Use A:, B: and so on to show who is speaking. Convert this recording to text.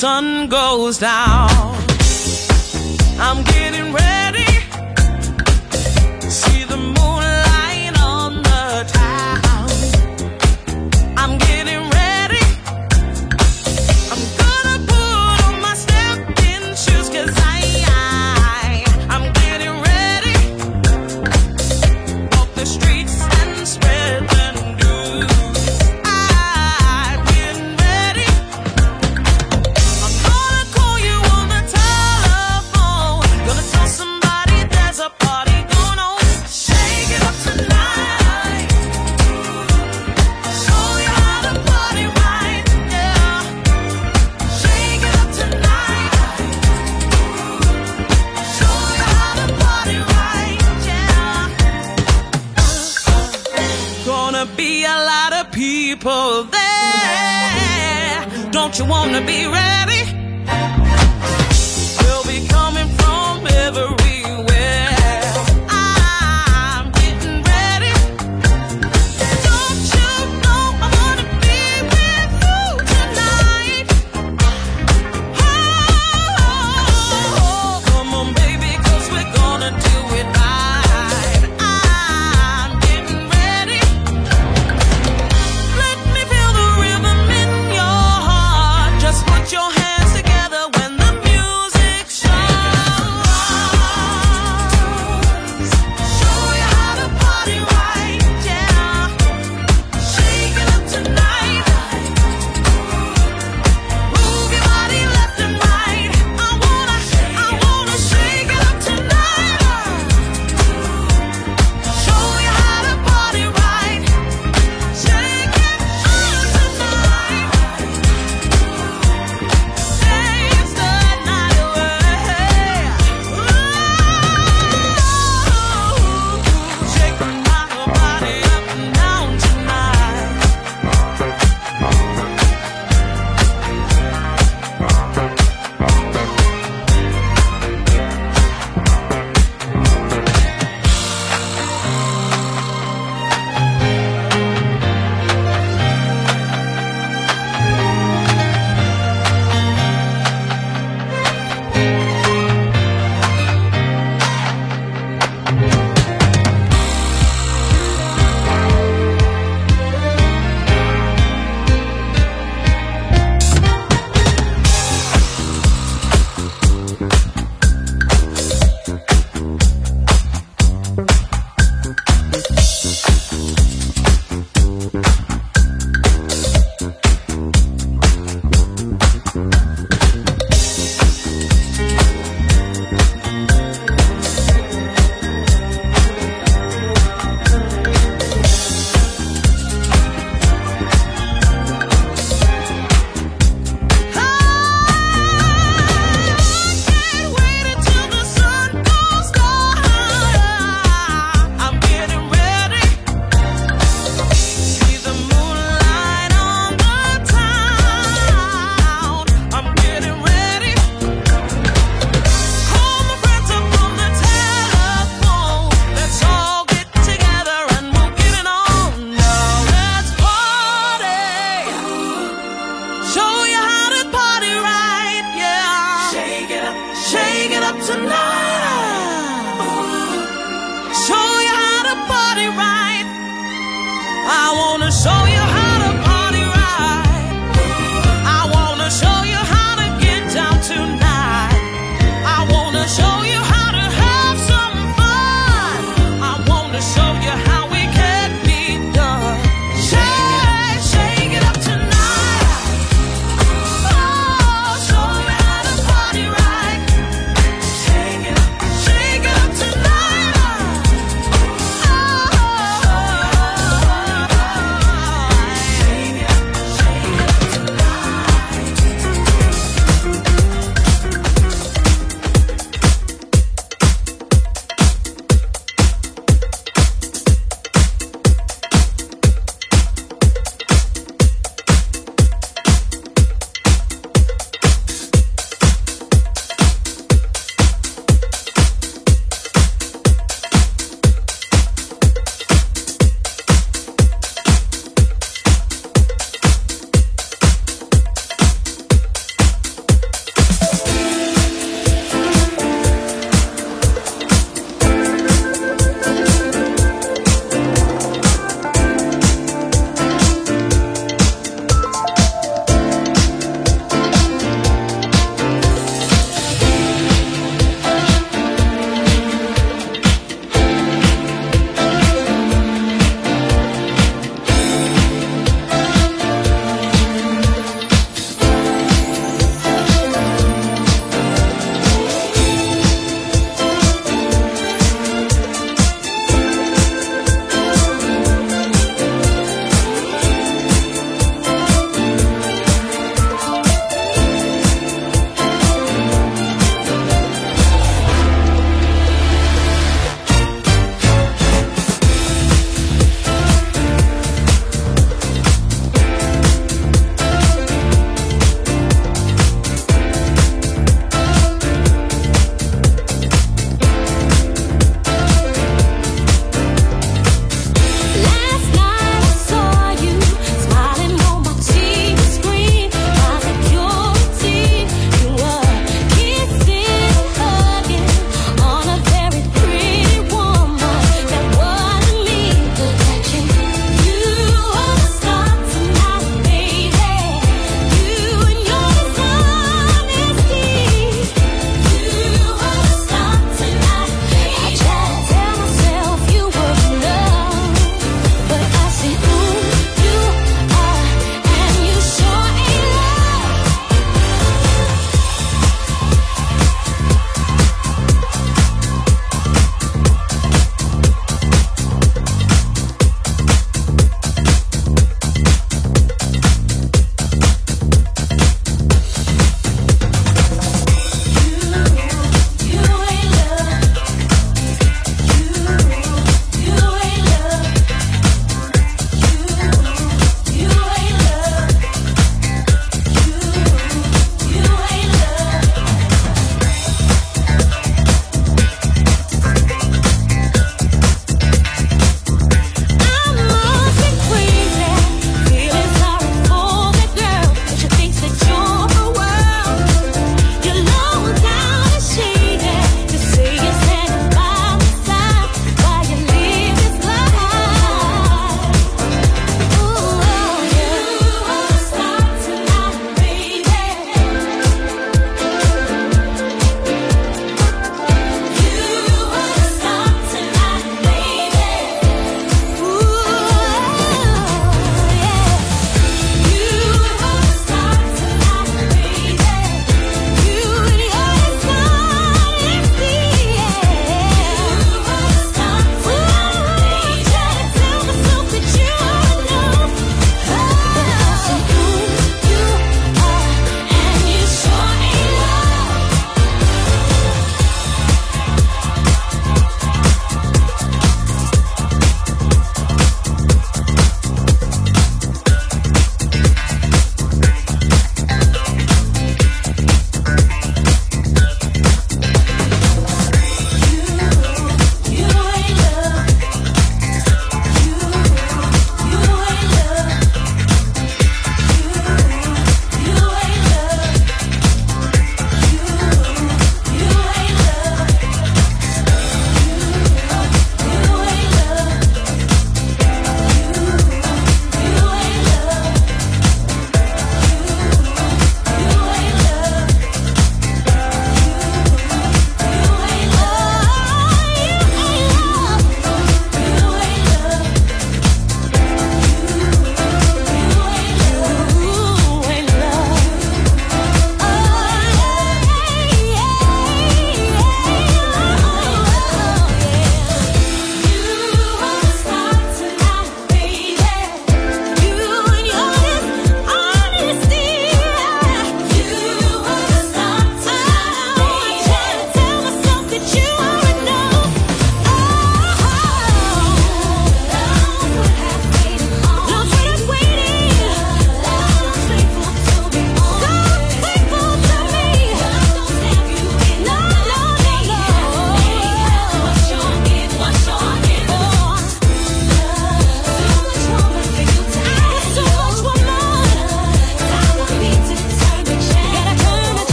A: sun goes down, I'm people there. Don't you wanna be ready?